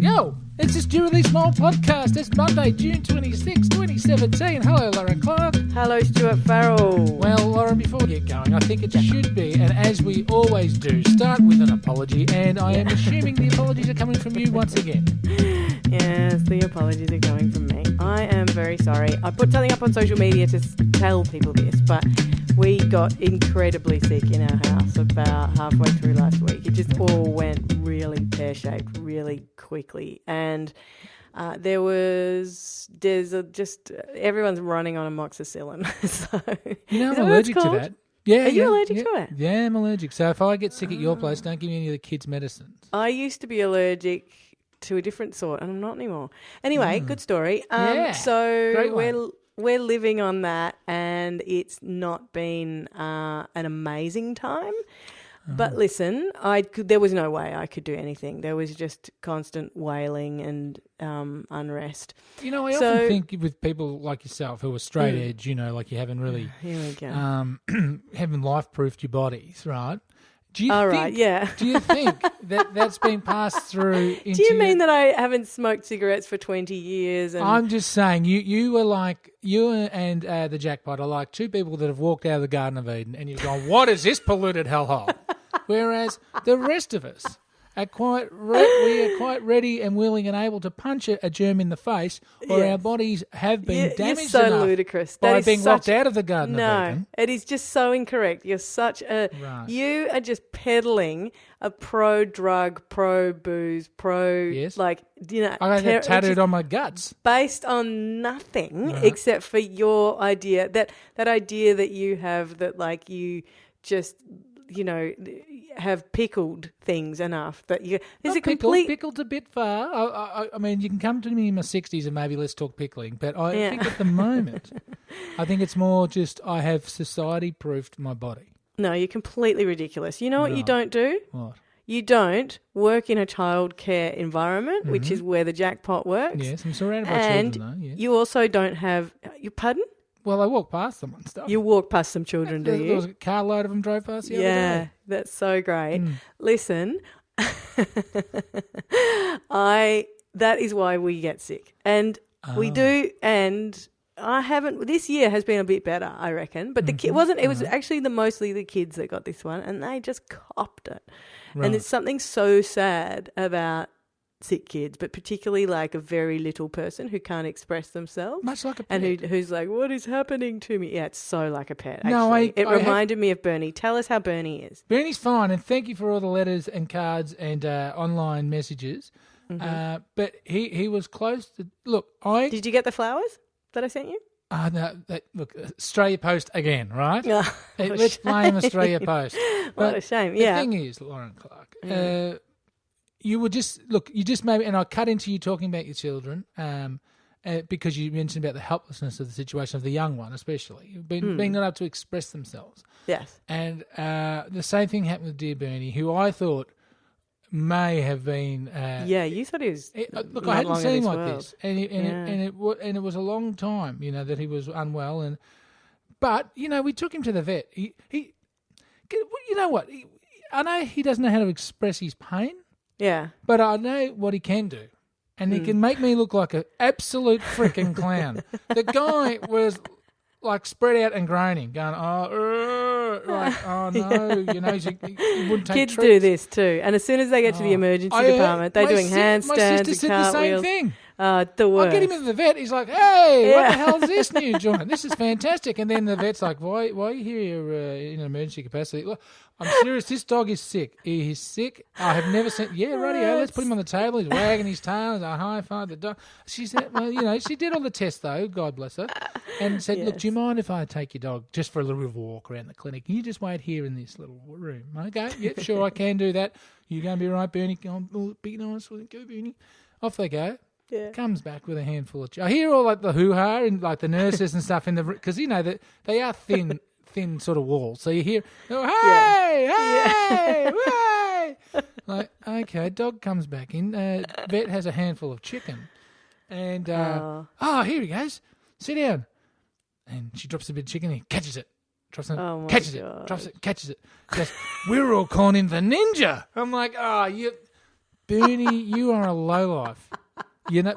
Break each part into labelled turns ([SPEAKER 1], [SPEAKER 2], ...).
[SPEAKER 1] Yo, it's this Stupidly Small podcast. It's Monday, June 26, 2017. Hello, Lauren Clark.
[SPEAKER 2] Hello, Stuart Farrell.
[SPEAKER 1] Well, Lauren, before we get going, I think it should be, and as we always do, start with an apology. And I am assuming the apologies are coming from you once again.
[SPEAKER 2] Yes, the apologies are coming from me. I am very sorry. I put something up on social media to s- tell people this, but we got incredibly sick in our house about halfway through last week. It just all went really pear shaped really quickly. And uh, there was, there's a, just, everyone's running on amoxicillin. so,
[SPEAKER 1] You know, I'm
[SPEAKER 2] that what it's
[SPEAKER 1] allergic to that. Yeah,
[SPEAKER 2] Are you
[SPEAKER 1] yeah,
[SPEAKER 2] allergic
[SPEAKER 1] yeah.
[SPEAKER 2] to it?
[SPEAKER 1] Yeah, I'm allergic. So if I get sick at your place, don't give me any of the kids' medicines.
[SPEAKER 2] I used to be allergic to a different sort, and I'm not anymore. Anyway, good story. Um,
[SPEAKER 1] Mm. Yeah,
[SPEAKER 2] so we're we're living on that, and it's not been uh, an amazing time. But
[SPEAKER 1] Uh-huh.
[SPEAKER 2] listen, I could, there was no way I could do anything. There was just constant wailing and um, unrest.
[SPEAKER 1] You know, I
[SPEAKER 2] So-
[SPEAKER 1] often think with people like yourself who are straight edge, you know, like you haven't really
[SPEAKER 2] Here we go.
[SPEAKER 1] um, haven't life proofed your bodies, right? Do you
[SPEAKER 2] All
[SPEAKER 1] think,
[SPEAKER 2] right, yeah.
[SPEAKER 1] Do you think that that's been passed through? Into
[SPEAKER 2] Do you
[SPEAKER 1] your-
[SPEAKER 2] mean that I haven't smoked cigarettes for twenty years? And
[SPEAKER 1] I'm just saying, you you were like you and uh, the jackpot are like two people that have walked out of the Garden of Eden, and you've gone, "What is this polluted hellhole?" Whereas the rest of us are quite re- we are quite ready and willing and able to punch a, a germ in the face, or
[SPEAKER 2] Yes.
[SPEAKER 1] our bodies have been
[SPEAKER 2] You-
[SPEAKER 1] damaged
[SPEAKER 2] so
[SPEAKER 1] enough
[SPEAKER 2] ludicrous.
[SPEAKER 1] by
[SPEAKER 2] That is
[SPEAKER 1] being
[SPEAKER 2] such-
[SPEAKER 1] locked out of the Garden of
[SPEAKER 2] No,
[SPEAKER 1] Eden.
[SPEAKER 2] it is just so incorrect. You're such a.
[SPEAKER 1] Right.
[SPEAKER 2] You are just peddling a pro drug, pro booze, pro.
[SPEAKER 1] Yes.
[SPEAKER 2] Like, you know.
[SPEAKER 1] I got
[SPEAKER 2] ter-
[SPEAKER 1] tattooed on my guts.
[SPEAKER 2] Based on nothing except for your idea that that idea that you have that like you just you know have pickled things enough that you there's
[SPEAKER 1] Not
[SPEAKER 2] a
[SPEAKER 1] pickled,
[SPEAKER 2] complete
[SPEAKER 1] pickled a bit far. I, I, I mean, you can come to me in my sixties and maybe let's talk pickling. But I
[SPEAKER 2] Yeah.
[SPEAKER 1] think at the moment, I think it's more just I have society proofed my body.
[SPEAKER 2] no you're completely ridiculous you know what you don't do
[SPEAKER 1] What?
[SPEAKER 2] You don't work in a childcare environment, which is where the jackpot works.
[SPEAKER 1] Mm-hmm. Yes, I'm surrounded by
[SPEAKER 2] And
[SPEAKER 1] children though. Yes.
[SPEAKER 2] you also don't have. You pardon?
[SPEAKER 1] Well, I walk past them and stuff.
[SPEAKER 2] You walk past some children, do
[SPEAKER 1] there, there was
[SPEAKER 2] you?
[SPEAKER 1] a carload of them drove past the
[SPEAKER 2] Yeah, that's so great.
[SPEAKER 1] Mm.
[SPEAKER 2] Listen, I. That is why we get sick, and we
[SPEAKER 1] Oh.
[SPEAKER 2] do. And I haven't. This year has been a bit better, I reckon. But the
[SPEAKER 1] Mm-hmm.
[SPEAKER 2] kid wasn't. It was
[SPEAKER 1] Uh-huh.
[SPEAKER 2] actually the mostly the kids that got this one, and they just copped it.
[SPEAKER 1] Right.
[SPEAKER 2] And it's something so sad about sick kids, but particularly like a very little person who can't express themselves.
[SPEAKER 1] Much like a
[SPEAKER 2] and
[SPEAKER 1] pet.
[SPEAKER 2] who, who's like, what is happening to me? Yeah, it's so like a pet. Actually.
[SPEAKER 1] No, I-
[SPEAKER 2] it
[SPEAKER 1] I have-
[SPEAKER 2] reminded me of Bernie. Tell us how Bernie is.
[SPEAKER 1] Bernie's fine, and thank you for all the letters and cards and uh, online messages.
[SPEAKER 2] Mm-hmm.
[SPEAKER 1] Uh, but he, he was close to look. I
[SPEAKER 2] Did you get the flowers that I sent you?
[SPEAKER 1] uh, no, that, look Australia Post again, right?
[SPEAKER 2] What a
[SPEAKER 1] let's blame. Australia Post.
[SPEAKER 2] What
[SPEAKER 1] But
[SPEAKER 2] a shame. Yeah.
[SPEAKER 1] The thing is, Lauren Clark, uh, you would just look. You just maybe, and I cut into you talking about your children, um, uh, because you mentioned about the helplessness of the situation of the young one, especially being,
[SPEAKER 2] Hmm.
[SPEAKER 1] being not able to express themselves.
[SPEAKER 2] yes.
[SPEAKER 1] And uh, the same thing happened with dear Bernie, who I thought may have been. Uh,
[SPEAKER 2] Yeah, you thought he was.
[SPEAKER 1] it- uh, look, I hadn't seen like
[SPEAKER 2] world.
[SPEAKER 1] this, and it, and,
[SPEAKER 2] Yeah.
[SPEAKER 1] it, and it wa- and it was a long time, you know, that he was unwell, and but you know, we took him to the vet. He he, you know what? He, I know he doesn't know how to express his pain,
[SPEAKER 2] Yeah.
[SPEAKER 1] but I know what he can do, and
[SPEAKER 2] Hmm.
[SPEAKER 1] he can make me look like an absolute freaking clown. the guy was like spread out and groaning, going, "Oh, uh," like, oh no," you know, he, wouldn't take
[SPEAKER 2] Kids do this too. And as soon as they get to the
[SPEAKER 1] Oh.
[SPEAKER 2] emergency
[SPEAKER 1] uh,
[SPEAKER 2] department, they're
[SPEAKER 1] my
[SPEAKER 2] doing
[SPEAKER 1] si-
[SPEAKER 2] handstands
[SPEAKER 1] My sister
[SPEAKER 2] and
[SPEAKER 1] said the same
[SPEAKER 2] cartwheels.
[SPEAKER 1] thing.
[SPEAKER 2] Uh, the worst.
[SPEAKER 1] I get him into the vet. He's like, "Hey, what the hell is this new joint? This is fantastic." And then the vet's like, "Why? Why are you here uh, in an emergency capacity?" Look, I'm serious. This dog is sick. He is sick. I have never seen. Yeah, righty. Let's put him on the table. He's wagging his tail. He's like, high five the dog. She said, "Well, you know, she did all the tests though. God bless her." And said, "Look, do you mind if I take your dog just for a little bit of a walk around the clinic? Can you just wait here in this little room?" Okay, yeah, sure, I can do that. You're going to be right, Bernie? Be nice. with it. Go, Bernie. Off they go
[SPEAKER 2] Yeah.
[SPEAKER 1] comes back with a handful of. I hear all like the hoo ha and like the nurses and stuff in the because you know that they are thin, thin sort of walls. So you hear, oh hey, hey, hey, like okay, dog comes back in. Uh, vet has a handful of chicken, and uh,
[SPEAKER 2] Oh.
[SPEAKER 1] oh here he goes, sit down, and she drops a bit of chicken. He catches it. Drops it,
[SPEAKER 2] Oh,
[SPEAKER 1] catches it, drops it, catches it. Goes, We're all calling him the ninja. I'm like, oh, you Bernie, you are a lowlife. You know,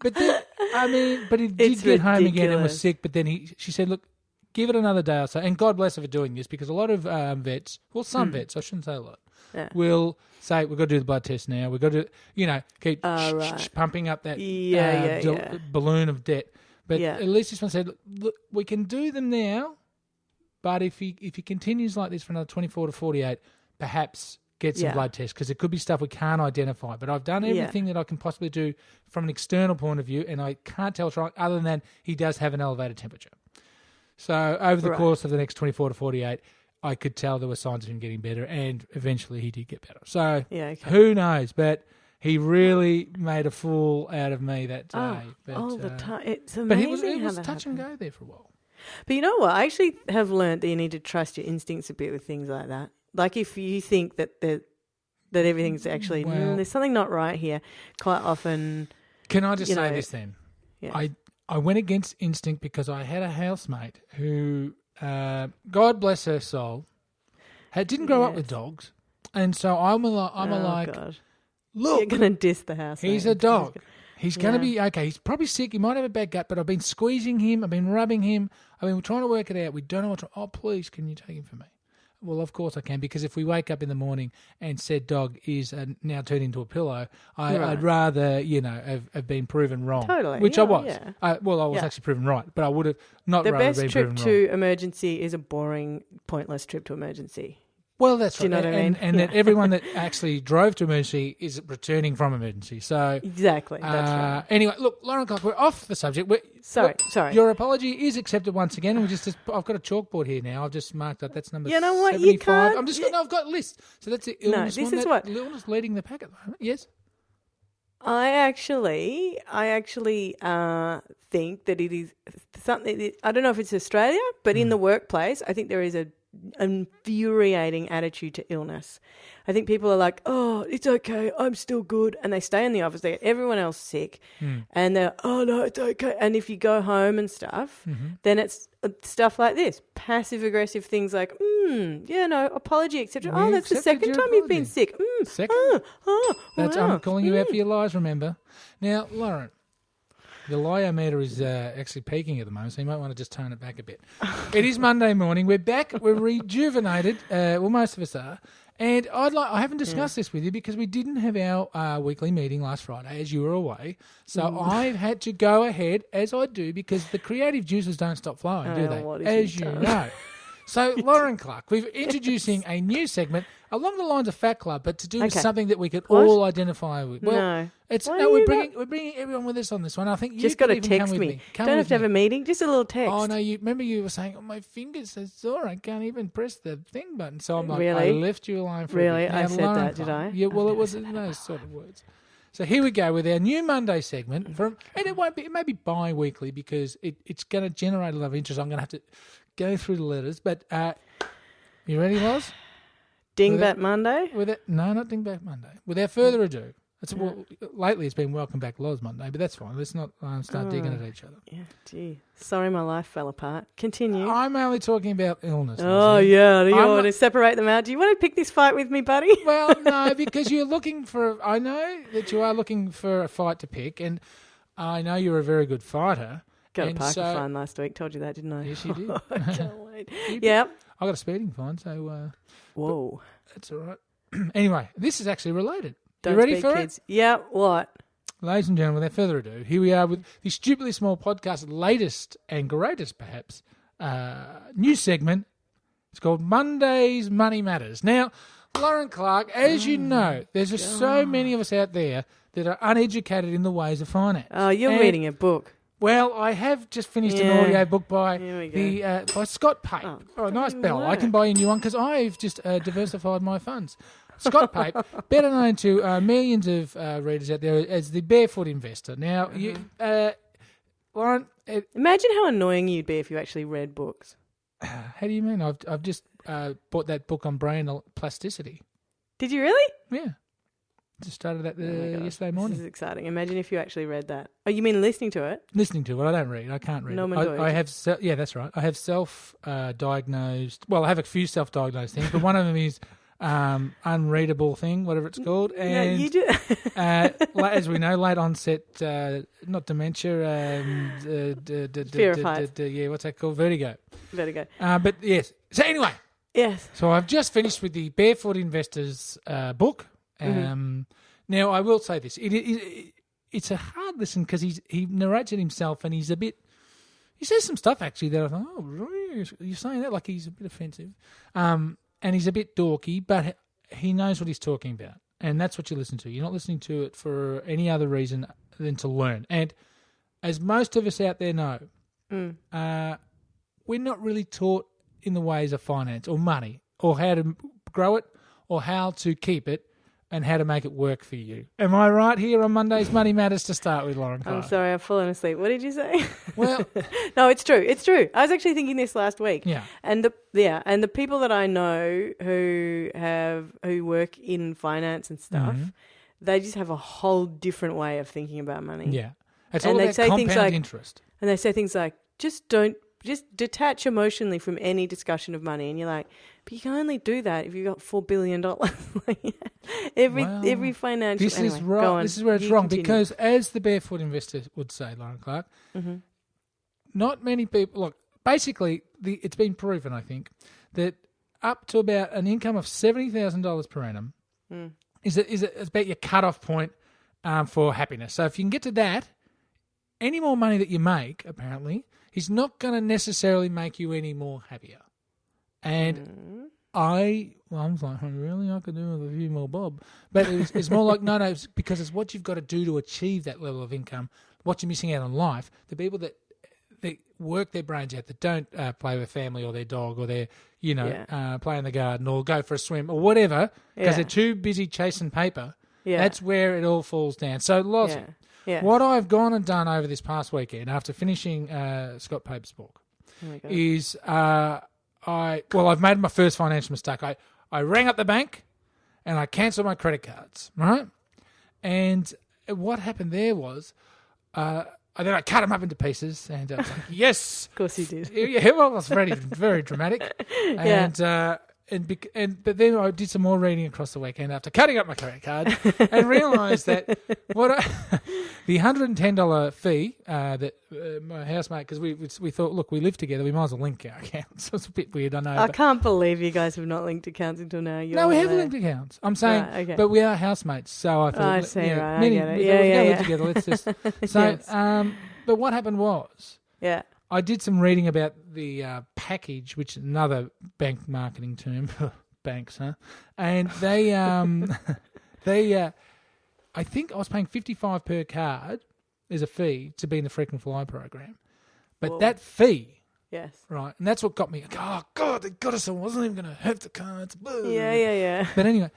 [SPEAKER 1] but then I mean, but he did
[SPEAKER 2] It's
[SPEAKER 1] get home again and was
[SPEAKER 2] ridiculous.
[SPEAKER 1] sick. But then he, she said, look. Give it another day or so, and God bless her for doing this because a lot of um, vets, well, some vets, I shouldn't say a lot,
[SPEAKER 2] Hmm. Yeah.
[SPEAKER 1] will say we've got to do the blood test now. We've got to, you know, keep
[SPEAKER 2] Oh,
[SPEAKER 1] sh- sh-
[SPEAKER 2] right.
[SPEAKER 1] sh- pumping up that
[SPEAKER 2] Yeah,
[SPEAKER 1] uh,
[SPEAKER 2] yeah,
[SPEAKER 1] del-
[SPEAKER 2] yeah.
[SPEAKER 1] balloon of debt. But
[SPEAKER 2] Yeah.
[SPEAKER 1] at least this one said, look, look, we can do them now, but if he if he continues like this for another twenty four to forty eight, perhaps get some
[SPEAKER 2] Yeah.
[SPEAKER 1] blood tests because it could be stuff we can't identify. But I've done
[SPEAKER 2] Yeah.
[SPEAKER 1] everything that I can possibly do from an external point of view, and I can't tell it's right other than he does have an elevated temperature. So over the
[SPEAKER 2] Right.
[SPEAKER 1] course of the next twenty four to forty eight. I could tell there were signs of him getting better, and eventually he did get better. So
[SPEAKER 2] Yeah. Okay.
[SPEAKER 1] who knows? But he really made a fool out of me that day.
[SPEAKER 2] Oh,
[SPEAKER 1] but,
[SPEAKER 2] all the
[SPEAKER 1] uh,
[SPEAKER 2] time. It's amazing
[SPEAKER 1] But he was, it was touch and go there for a while.
[SPEAKER 2] But you know what? I actually have learned that you need to trust your instincts a bit with things like that. Like if you think that that that everything's actually
[SPEAKER 1] Well-
[SPEAKER 2] "Mm, there's something not right here. Quite often,
[SPEAKER 1] Can I just say
[SPEAKER 2] know,
[SPEAKER 1] this then?
[SPEAKER 2] yeah.
[SPEAKER 1] I I went against instinct because I had a housemate who, uh, God bless her soul, had, didn't grow up with dogs, and so I'm a I'm a
[SPEAKER 2] oh
[SPEAKER 1] like
[SPEAKER 2] God.
[SPEAKER 1] look.
[SPEAKER 2] you're gonna diss the house.
[SPEAKER 1] He's a dog. He's going to
[SPEAKER 2] Yeah.
[SPEAKER 1] be okay. He's probably sick. He might have a bad gut, but I've been squeezing him. I've been rubbing him. I've been trying to work it out. We don't know what to. Oh, please, can you take him for me? Well, of course I can, because if we wake up in the morning and said dog is uh, now turned into a pillow, I,
[SPEAKER 2] Right.
[SPEAKER 1] I'd rather, you know, have, have been proven wrong.
[SPEAKER 2] Totally,
[SPEAKER 1] Which I was.
[SPEAKER 2] yeah.
[SPEAKER 1] I, well, I was
[SPEAKER 2] Yeah.
[SPEAKER 1] actually proven right, but I would have not
[SPEAKER 2] The
[SPEAKER 1] rather been proven wrong.
[SPEAKER 2] The best trip to emergency is a boring, pointless trip to emergency.
[SPEAKER 1] Well, that's
[SPEAKER 2] Do you know what I
[SPEAKER 1] and,
[SPEAKER 2] mean?
[SPEAKER 1] and
[SPEAKER 2] Yeah.
[SPEAKER 1] that everyone that actually drove to emergency is returning from emergency. So
[SPEAKER 2] Exactly. That's
[SPEAKER 1] Uh,
[SPEAKER 2] right.
[SPEAKER 1] Anyway, look, Lauren Clark, we're off the subject. We're,
[SPEAKER 2] Sorry,
[SPEAKER 1] look,
[SPEAKER 2] sorry.
[SPEAKER 1] Your apology is accepted once again. And we just, I've got a chalkboard here now. I've just marked up. That's number.
[SPEAKER 2] You know what? You can't-
[SPEAKER 1] I'm just.
[SPEAKER 2] you-
[SPEAKER 1] No, I've got a list. So that's the illness.
[SPEAKER 2] No, this
[SPEAKER 1] one.
[SPEAKER 2] is
[SPEAKER 1] That-
[SPEAKER 2] what-
[SPEAKER 1] illness leading the pack at the moment. Yes.
[SPEAKER 2] I actually, I actually uh, think that it is something. that- I don't know if it's Australia, but
[SPEAKER 1] Hmm.
[SPEAKER 2] in the workplace, I think there is a infuriating attitude to illness. I think people are like, "Oh, it's okay, I'm still good," and they stay in the office. They get everyone else sick,
[SPEAKER 1] Hmm.
[SPEAKER 2] and they're, "Oh no, it's okay." And if you go home and stuff,
[SPEAKER 1] Mm-hmm.
[SPEAKER 2] then it's uh, stuff like this: passive aggressive things like, "Hmm, yeah, no, apology, etc." Oh, that's the second time you've been sick. Mm,
[SPEAKER 1] Second?
[SPEAKER 2] Oh, oh,
[SPEAKER 1] That's.
[SPEAKER 2] wow.
[SPEAKER 1] I'm calling you out
[SPEAKER 2] Mm.
[SPEAKER 1] for your lies. Remember. Now, Lauren. The meter is uh, actually peaking at the moment, so you might want to just tone it back a bit. it is Monday morning. We're back. We're rejuvenated. Uh, well, most of us are. And I'd like. I haven't discussed this with you because we didn't have our uh, weekly meeting last Friday, as you were away. So
[SPEAKER 2] Mm.
[SPEAKER 1] I've had to go ahead as I do because the creative juices don't stop flowing, do
[SPEAKER 2] Oh,
[SPEAKER 1] they?
[SPEAKER 2] what have you
[SPEAKER 1] As you
[SPEAKER 2] done?
[SPEAKER 1] know. So, Lauren Clark, we're introducing a new segment along the lines of Fat Club, but to do with
[SPEAKER 2] Okay.
[SPEAKER 1] something that we could
[SPEAKER 2] What?
[SPEAKER 1] all identify with. Well,
[SPEAKER 2] no.
[SPEAKER 1] it's
[SPEAKER 2] Why
[SPEAKER 1] no,
[SPEAKER 2] are
[SPEAKER 1] we're
[SPEAKER 2] you
[SPEAKER 1] bringing we're bringing everyone with us on this one. I think you
[SPEAKER 2] Just got to
[SPEAKER 1] even come
[SPEAKER 2] text
[SPEAKER 1] with
[SPEAKER 2] me.
[SPEAKER 1] me. Come
[SPEAKER 2] Don't
[SPEAKER 1] with
[SPEAKER 2] have to have
[SPEAKER 1] me.
[SPEAKER 2] a meeting. Just a little text.
[SPEAKER 1] Oh no! You remember you were saying, "Oh, my fingers are sore. I can't even press the thing button." So I'm like, I
[SPEAKER 2] Really?
[SPEAKER 1] left you alone for a
[SPEAKER 2] Really?
[SPEAKER 1] bit.
[SPEAKER 2] I
[SPEAKER 1] Now,
[SPEAKER 2] said
[SPEAKER 1] Lauren
[SPEAKER 2] that, did
[SPEAKER 1] Clark-
[SPEAKER 2] I?
[SPEAKER 1] Yeah. Well, it was in those sort of words. So here we go with our new Monday segment from, and it won't be. It may be bi-weekly because it, it's going to generate a lot of interest. I'm going to have to go through the letters, but uh, you ready, Loz?
[SPEAKER 2] Dingbat Monday.
[SPEAKER 1] With it, no, not Dingbat Monday. Without further ado, it's well, lately it's been Welcome Back Loz Monday, but that's fine. Let's not um, start digging
[SPEAKER 2] Oh.
[SPEAKER 1] at each other.
[SPEAKER 2] Yeah, gee. Sorry, my life fell apart. Continue.
[SPEAKER 1] I'm only talking about illness.
[SPEAKER 2] oh
[SPEAKER 1] Lizzie.
[SPEAKER 2] yeah, Do you
[SPEAKER 1] I'm
[SPEAKER 2] want
[SPEAKER 1] not-
[SPEAKER 2] to separate them out? Do you want to pick this fight with me, buddy?
[SPEAKER 1] Well, no, because you're looking for. I know that you are looking for a fight to pick, and I know you're a very good fighter.
[SPEAKER 2] Got a parking
[SPEAKER 1] so-
[SPEAKER 2] fine last week. Told you that, didn't I?
[SPEAKER 1] Yes, you did.
[SPEAKER 2] I can't wait. Yep.
[SPEAKER 1] I got a speeding fine, so uh,
[SPEAKER 2] Whoa.
[SPEAKER 1] that's all right. anyway, this is actually related.
[SPEAKER 2] Don't
[SPEAKER 1] you ready for
[SPEAKER 2] kids. Yeah. What?
[SPEAKER 1] it, ladies and gentlemen? Without further ado, here we are with the stupidly small podcast, latest and greatest, perhaps, uh, new segment. It's called Mondays Money Matters. Now, Lauren Clark, as
[SPEAKER 2] Oh
[SPEAKER 1] you know, there's just so many of us out there that are uneducated in the ways of finance.
[SPEAKER 2] Oh, you're
[SPEAKER 1] And-
[SPEAKER 2] reading a book.
[SPEAKER 1] Well, I have just finished
[SPEAKER 2] Yeah.
[SPEAKER 1] an audio book by
[SPEAKER 2] Here we go.
[SPEAKER 1] the uh, by Scott Pape.
[SPEAKER 2] Oh,
[SPEAKER 1] Oh, nice bell! I can
[SPEAKER 2] work.
[SPEAKER 1] buy you a new one because I've just uh, diversified my funds. Scott Pape, better known to uh, millions of uh, readers out there as the Barefoot Investor. Now, you,
[SPEAKER 2] Mm-hmm.
[SPEAKER 1] uh, Lauren, uh,
[SPEAKER 2] Imagine how annoying you'd be if you actually read books.
[SPEAKER 1] how do you mean? I've I've just uh, bought that book on brain plasticity.
[SPEAKER 2] Did you really?
[SPEAKER 1] Yeah, started that uh,
[SPEAKER 2] Oh
[SPEAKER 1] yesterday
[SPEAKER 2] This
[SPEAKER 1] morning.
[SPEAKER 2] is exciting. Imagine if you actually read that. Oh, you mean listening to it?
[SPEAKER 1] listening to it. I don't read. I can't read.
[SPEAKER 2] Norman.
[SPEAKER 1] I, I have. Se- yeah, that's right. I have self uh, diagnosed. Well, I have a few self diagnosed things, but one of them is um, unreadable thing, whatever it's called.
[SPEAKER 2] No, you do.
[SPEAKER 1] uh, as we know, late onset, uh, not dementia, um, d- d- d-
[SPEAKER 2] Fear of heights.
[SPEAKER 1] yeah, what's that called? Vertigo.
[SPEAKER 2] Vertigo.
[SPEAKER 1] Uh, but yes. So anyway,
[SPEAKER 2] Yes.
[SPEAKER 1] so I've just finished with the Barefoot Investors uh, book. Um,
[SPEAKER 2] Mm-hmm.
[SPEAKER 1] Now I will say this: it, it, it's a hard listen because he's he narrates it himself, and he's a bit. He says some stuff actually that I thought, oh, really? You're saying that like he's a bit offensive, um, and he's a bit dorky, but he knows what he's talking about, and that's what you listen to. You're not listening to it for any other reason than to learn. And as most of us out there know,
[SPEAKER 2] Mm.
[SPEAKER 1] uh, we're not really taught in the ways of finance or money or how to grow it or how to keep it and how to make it work for you. Am I right here on Monday's Money Matters to start with, Lauren?
[SPEAKER 2] I'm sorry, I've fallen asleep. What did you say?
[SPEAKER 1] Well,
[SPEAKER 2] no, it's true. It's true. I was actually thinking this last week.
[SPEAKER 1] yeah.
[SPEAKER 2] And the yeah, and the people that I know who have who work in finance and stuff,
[SPEAKER 1] Mhm.
[SPEAKER 2] they just have a whole different way of thinking about money.
[SPEAKER 1] Yeah. It's
[SPEAKER 2] And
[SPEAKER 1] all
[SPEAKER 2] they
[SPEAKER 1] about
[SPEAKER 2] say things
[SPEAKER 1] compound
[SPEAKER 2] like-
[SPEAKER 1] interest.
[SPEAKER 2] And they say things like, just don't just detach emotionally from any discussion of money and you're like, but you can only do that if you've got four billion dollars. every
[SPEAKER 1] Well,
[SPEAKER 2] every financial
[SPEAKER 1] This is
[SPEAKER 2] anyway, go
[SPEAKER 1] wrong.
[SPEAKER 2] on.
[SPEAKER 1] This is where it's wrong
[SPEAKER 2] continue.
[SPEAKER 1] because, as the barefoot investor would say, Lauren Clark,
[SPEAKER 2] Mhm.
[SPEAKER 1] not many people look. Basically, the, it's been proven, I think, that up to about an income of seventy thousand dollars per annum
[SPEAKER 2] Mm.
[SPEAKER 1] is a, is, a, is about your cut-off point um, for happiness. So if you can get to that, any more money that you make, apparently, is not going to necessarily make you any more happier. And
[SPEAKER 2] Mm.
[SPEAKER 1] I, well, I was like, really? I could do with a few more bob. But it's, it's more like, no, no, it's because it's what you've got to do to achieve that level of income, what you're missing out on life. The people that that work their brains out, that don't uh, play with family or their dog or their, you know,
[SPEAKER 2] Yeah.
[SPEAKER 1] uh, play in the garden or go for a swim or whatever, because
[SPEAKER 2] Yeah.
[SPEAKER 1] they're too busy chasing paper.
[SPEAKER 2] Yeah.
[SPEAKER 1] That's where it all falls down. So, Loz,
[SPEAKER 2] yeah. Yeah.
[SPEAKER 1] what I've gone and done over this past weekend after finishing uh, Scott Pape's book
[SPEAKER 2] Oh
[SPEAKER 1] is uh, I well I've made my first financial mistake. I I rang up the bank and I cancelled my credit cards, right? And what happened there was, uh, and then I cut them up into pieces, and uh, I was like, yes,
[SPEAKER 2] Of course he did.
[SPEAKER 1] yeah, well, it was very very dramatic, and. Uh, and, bec- and but then I did some more reading across the weekend after cutting up my credit card and realised that what I, the hundred and ten dollar fee uh, that uh, my housemate because we we we thought look we live together we might as well link our accounts. it's a bit weird I know.
[SPEAKER 2] I
[SPEAKER 1] but-
[SPEAKER 2] can't believe you guys have not linked accounts until now. You're
[SPEAKER 1] no, we have linked accounts. I'm saying,
[SPEAKER 2] Right, okay.
[SPEAKER 1] but we are housemates, so I thought.
[SPEAKER 2] I
[SPEAKER 1] let-
[SPEAKER 2] see,
[SPEAKER 1] yeah,
[SPEAKER 2] right, I
[SPEAKER 1] many-
[SPEAKER 2] get it. Yeah, yeah,
[SPEAKER 1] go live
[SPEAKER 2] yeah.
[SPEAKER 1] together. Let's just. So,
[SPEAKER 2] Yes.
[SPEAKER 1] um, but what happened was
[SPEAKER 2] Yeah.
[SPEAKER 1] I did some reading about the uh, package, which is another bank marketing term, banks, huh? And they, um, they, uh, I think I was paying fifty five per card as a fee to be in the frequent flyer program, but
[SPEAKER 2] Whoa.
[SPEAKER 1] that fee.
[SPEAKER 2] Yes.
[SPEAKER 1] Right, and that's what got me. Oh God, they got us! I wasn't even going to have the cards.
[SPEAKER 2] Yeah, yeah, yeah.
[SPEAKER 1] But anyway,